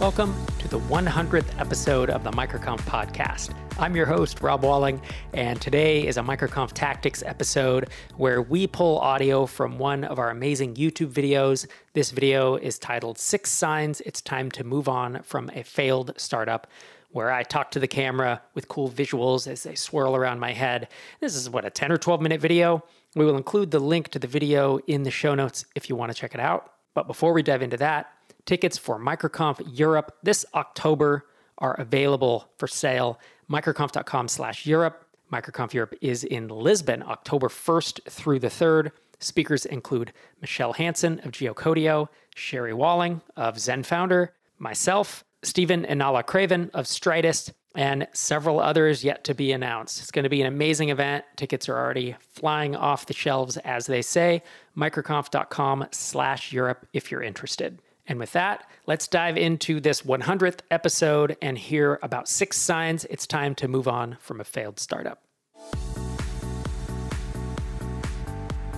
Welcome to the 100th episode of the Microconf podcast. I'm your host, Rob Walling, and today is a Microconf Tactics episode where we pull audio from one of our amazing YouTube videos. This video is titled Six Signs It's Time to Move On from a Failed Startup where I talk to the camera with cool visuals as they swirl around my head. This is what, a 10 or 12 minute video? We will include the link to the video in the show notes if you want to check it out. But before we dive into that, Tickets for MicroConf Europe this October are available for sale. Microconf.com slash Europe. MicroConf Europe is in Lisbon, October 1st through the 3rd. Speakers include Michelle Hansen of Geocodio, Sherry Walling of Zen Founder, myself, Stephen and Nala Craven of Stridist, and several others yet to be announced. It's going to be an amazing event. Tickets are already flying off the shelves, as they say. Microconf.com slash Europe if you're interested. And with that, let's dive into this 100th episode and hear about six signs it's time to move on from a failed startup.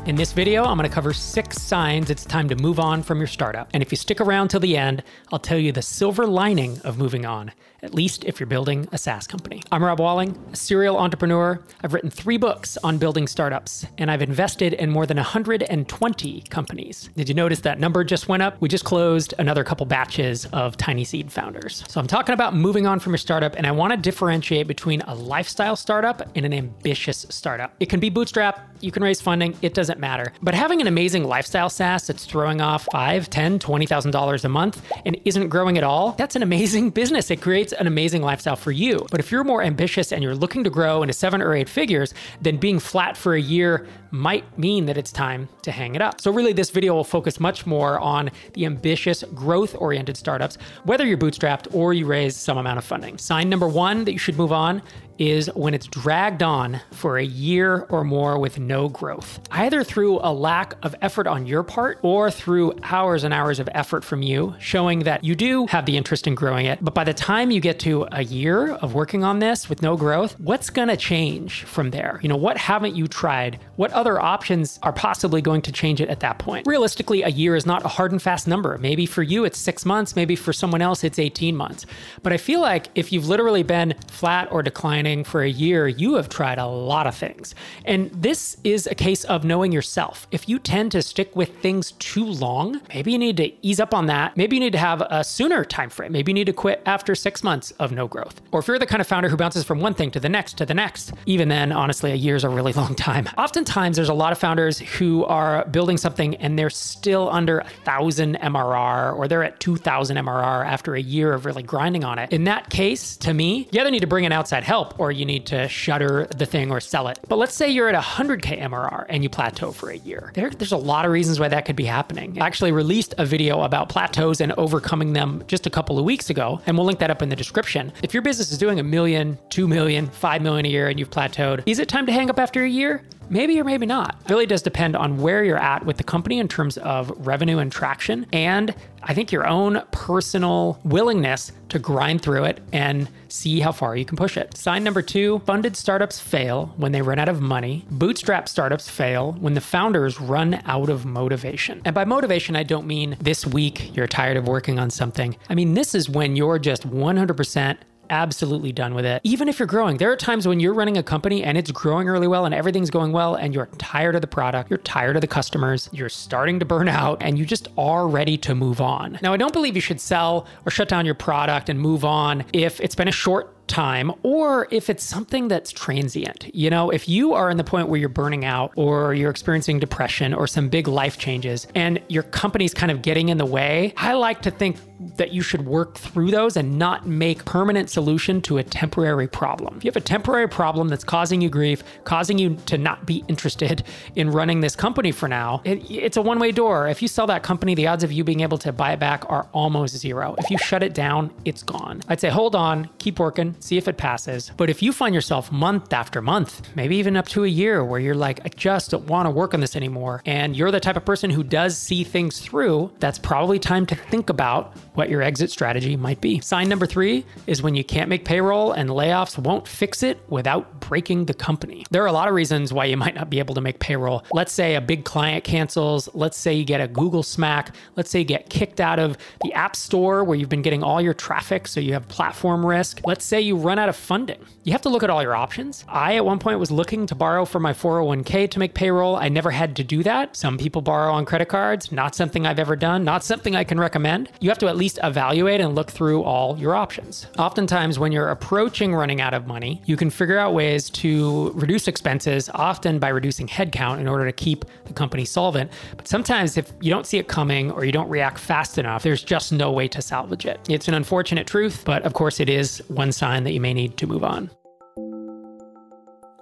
In this video, I'm going to cover six signs it's time to move on from your startup. And if you stick around till the end, I'll tell you the silver lining of moving on at least if you're building a SaaS company. I'm Rob Walling, a serial entrepreneur. I've written three books on building startups, and I've invested in more than 120 companies. Did you notice that number just went up? We just closed another couple batches of Tiny Seed founders. So I'm talking about moving on from your startup, and I want to differentiate between a lifestyle startup and an ambitious startup. It can be bootstrap, you can raise funding, it doesn't matter. But having an amazing lifestyle SaaS that's throwing off five, ten, twenty thousand dollars a month and isn't growing at all, that's an amazing business. It creates an amazing lifestyle for you. But if you're more ambitious and you're looking to grow into seven or eight figures, then being flat for a year might mean that it's time to hang it up. So, really, this video will focus much more on the ambitious, growth oriented startups, whether you're bootstrapped or you raise some amount of funding. Sign number one that you should move on is when it's dragged on for a year or more with no growth, either through a lack of effort on your part or through hours and hours of effort from you, showing that you do have the interest in growing it. But by the time you get to a year of working on this with no growth, what's going to change from there? You know, what haven't you tried? What other options are possibly going to change it at that point? Realistically, a year is not a hard and fast number. Maybe for you, it's six months. Maybe for someone else, it's 18 months. But I feel like if you've literally been flat or declining, for a year, you have tried a lot of things. And this is a case of knowing yourself. If you tend to stick with things too long, maybe you need to ease up on that. Maybe you need to have a sooner time frame. Maybe you need to quit after six months of no growth. Or if you're the kind of founder who bounces from one thing to the next to the next, even then, honestly, a year is a really long time. Oftentimes, there's a lot of founders who are building something and they're still under a thousand MRR or they're at 2000 MRR after a year of really grinding on it. In that case, to me, you either need to bring in outside help or you need to shutter the thing or sell it. But let's say you're at 100K MRR and you plateau for a year. There, there's a lot of reasons why that could be happening. I actually released a video about plateaus and overcoming them just a couple of weeks ago, and we'll link that up in the description. If your business is doing a million, two million, five million a year and you've plateaued, is it time to hang up after a year? Maybe or maybe not. It really does depend on where you're at with the company in terms of revenue and traction. And I think your own personal willingness to grind through it and see how far you can push it. Sign number two funded startups fail when they run out of money. Bootstrap startups fail when the founders run out of motivation. And by motivation, I don't mean this week you're tired of working on something. I mean, this is when you're just 100% absolutely done with it. Even if you're growing, there are times when you're running a company and it's growing really well and everything's going well and you're tired of the product, you're tired of the customers, you're starting to burn out, and you just are ready to move on. Now, I don't believe you should sell or shut down your product and move on if it's been a short time or if it's something that's transient. You know, if you are in the point where you're burning out or you're experiencing depression or some big life changes and your company's kind of getting in the way, I like to think that you should work through those and not make permanent solution to a temporary problem. If you have a temporary problem that's causing you grief, causing you to not be interested in running this company for now, it, it's a one-way door. If you sell that company, the odds of you being able to buy it back are almost zero. If you shut it down, it's gone. I'd say hold on, keep working, see if it passes. But if you find yourself month after month, maybe even up to a year where you're like, I just don't want to work on this anymore, and you're the type of person who does see things through, that's probably time to think about what your exit strategy might be. Sign number three is when you can't make payroll and layoffs won't fix it without breaking the company. There are a lot of reasons why you might not be able to make payroll. Let's say a big client cancels. Let's say you get a Google smack. Let's say you get kicked out of the App Store where you've been getting all your traffic, so you have platform risk. Let's say you run out of funding. You have to look at all your options. I, at one point, was looking to borrow for my 401k to make payroll. I never had to do that. Some people borrow on credit cards, not something I've ever done, not something I can recommend. You have to at least evaluate and look through all your options. Oftentimes, when you're approaching running out of money, you can figure out ways to reduce expenses, often by reducing headcount in order to keep the company solvent. But sometimes, if you don't see it coming or you don't react fast enough, there's just no way to salvage it. It's an unfortunate truth, but of course, it is one sign that you may need to move on.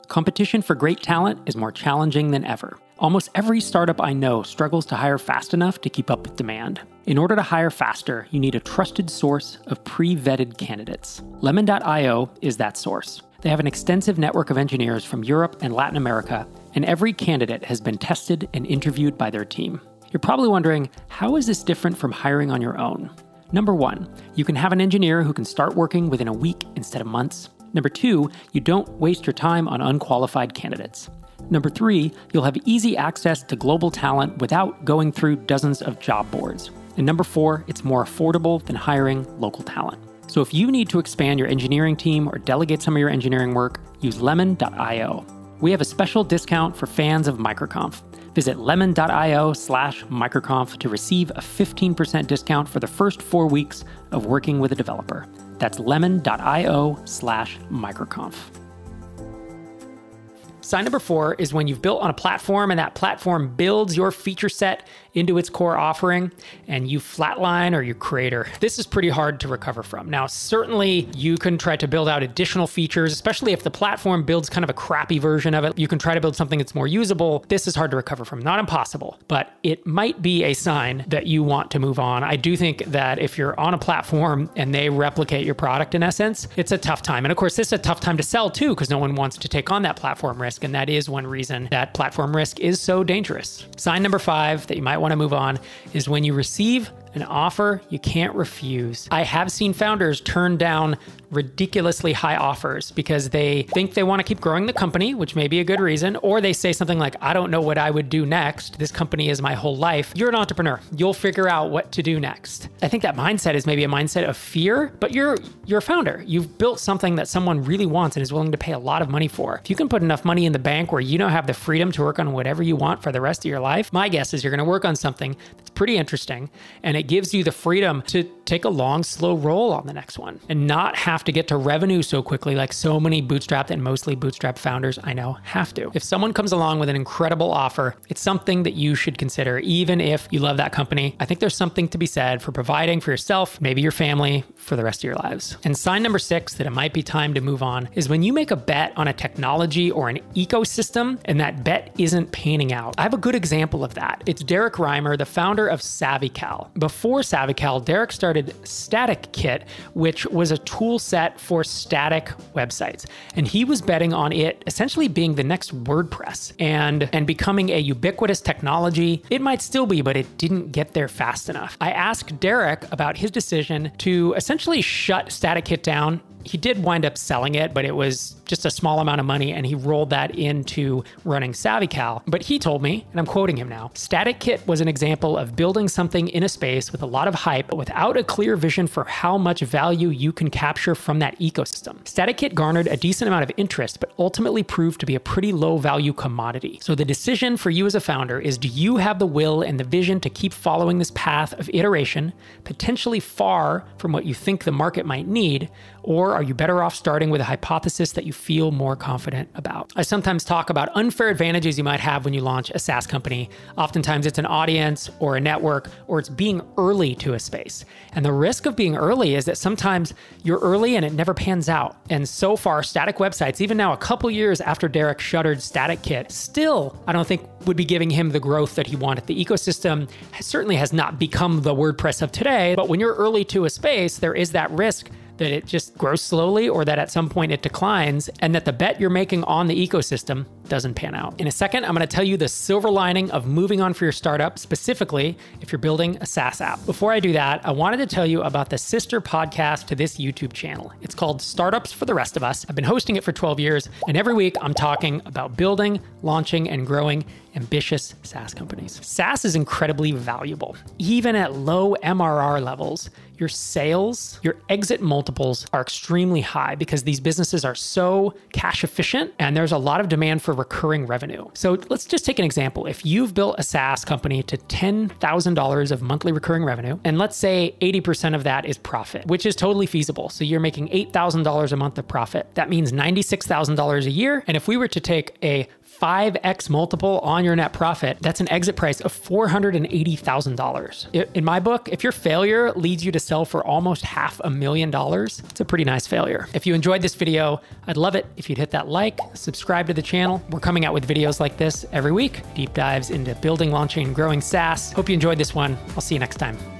Competition for great talent is more challenging than ever. Almost every startup I know struggles to hire fast enough to keep up with demand. In order to hire faster, you need a trusted source of pre vetted candidates. Lemon.io is that source. They have an extensive network of engineers from Europe and Latin America, and every candidate has been tested and interviewed by their team. You're probably wondering how is this different from hiring on your own? Number one, you can have an engineer who can start working within a week instead of months. Number two, you don't waste your time on unqualified candidates. Number three, you'll have easy access to global talent without going through dozens of job boards. And number four, it's more affordable than hiring local talent. So if you need to expand your engineering team or delegate some of your engineering work, use lemon.io. We have a special discount for fans of MicroConf. Visit lemon.io slash microconf to receive a 15% discount for the first four weeks of working with a developer. That's lemon.io slash microconf. Sign number four is when you've built on a platform and that platform builds your feature set into its core offering and you flatline or you crater. This is pretty hard to recover from. Now, certainly you can try to build out additional features, especially if the platform builds kind of a crappy version of it. You can try to build something that's more usable. This is hard to recover from. Not impossible, but it might be a sign that you want to move on. I do think that if you're on a platform and they replicate your product in essence, it's a tough time. And of course, this is a tough time to sell too, because no one wants to take on that platform risk. And that is one reason that platform risk is so dangerous. Sign number five that you might want to move on is when you receive an offer you can't refuse. I have seen founders turn down ridiculously high offers because they think they want to keep growing the company, which may be a good reason, or they say something like, I don't know what I would do next. This company is my whole life. You're an entrepreneur. You'll figure out what to do next. I think that mindset is maybe a mindset of fear, but you're you're a founder. You've built something that someone really wants and is willing to pay a lot of money for. If you can put enough money in the bank where you don't have the freedom to work on whatever you want for the rest of your life, my guess is you're going to work on something that's pretty interesting and it gives you the freedom to take a long, slow roll on the next one and not have to get to revenue so quickly like so many bootstrapped and mostly bootstrapped founders I know have to. If someone comes along with an incredible offer, it's something that you should consider, even if you love that company. I think there's something to be said for providing for yourself, maybe your family, for the rest of your lives. And sign number six that it might be time to move on is when you make a bet on a technology or an ecosystem and that bet isn't panning out. I have a good example of that. It's Derrick Reimer, the founder of SavvyCal. Before SavvyCal, Derrick started Static Kit, which was a tool set for static websites. And he was betting on it essentially being the next WordPress and, and becoming a ubiquitous technology. It might still be, but it didn't get there fast enough. I asked Derrick about his decision to essentially shut Static Kit down he did wind up selling it, but it was just a small amount of money and he rolled that into running SavvyCal. But he told me, and I'm quoting him now Static Kit was an example of building something in a space with a lot of hype, but without a clear vision for how much value you can capture from that ecosystem. Static Kit garnered a decent amount of interest, but ultimately proved to be a pretty low value commodity. So the decision for you as a founder is do you have the will and the vision to keep following this path of iteration, potentially far from what you think the market might need? Are you better off starting with a hypothesis that you feel more confident about? I sometimes talk about unfair advantages you might have when you launch a SaaS company. Oftentimes it's an audience or a network, or it's being early to a space. And the risk of being early is that sometimes you're early and it never pans out. And so far, static websites, even now a couple years after Derrick shuttered Static Kit, still, I don't think would be giving him the growth that he wanted. The ecosystem certainly has not become the WordPress of today, but when you're early to a space, there is that risk that it just grows slowly or that at some point it declines, and that the bet you're making on the ecosystem doesn't pan out. In a second, I'm going to tell you the silver lining of moving on for your startup, specifically if you're building a SaaS app. Before I do that, I wanted to tell you about the sister podcast to this YouTube channel. It's called Startups for the Rest of Us. I've been hosting it for 12 years, and every week I'm talking about building, launching, and growing ambitious SaaS companies. SaaS is incredibly valuable. Even at low MRR levels, your sales, your exit multiples are extremely high because these businesses are so cash efficient and there's a lot of demand for recurring revenue. So let's just take an example. If you've built a SaaS company to $10,000 of monthly recurring revenue, and let's say 80% of that is profit, which is totally feasible. So you're making $8,000 a month of profit. That means $96,000 a year. And if we were to take a 5x multiple on your net profit, that's an exit price of $480,000. In my book, if your failure leads you to sell for almost half a million dollars, it's a pretty nice failure. If you enjoyed this video, I'd love it if you'd hit that like, subscribe to the channel. We're coming out with videos like this every week, deep dives into building, launching, and growing SaaS. Hope you enjoyed this one. I'll see you next time.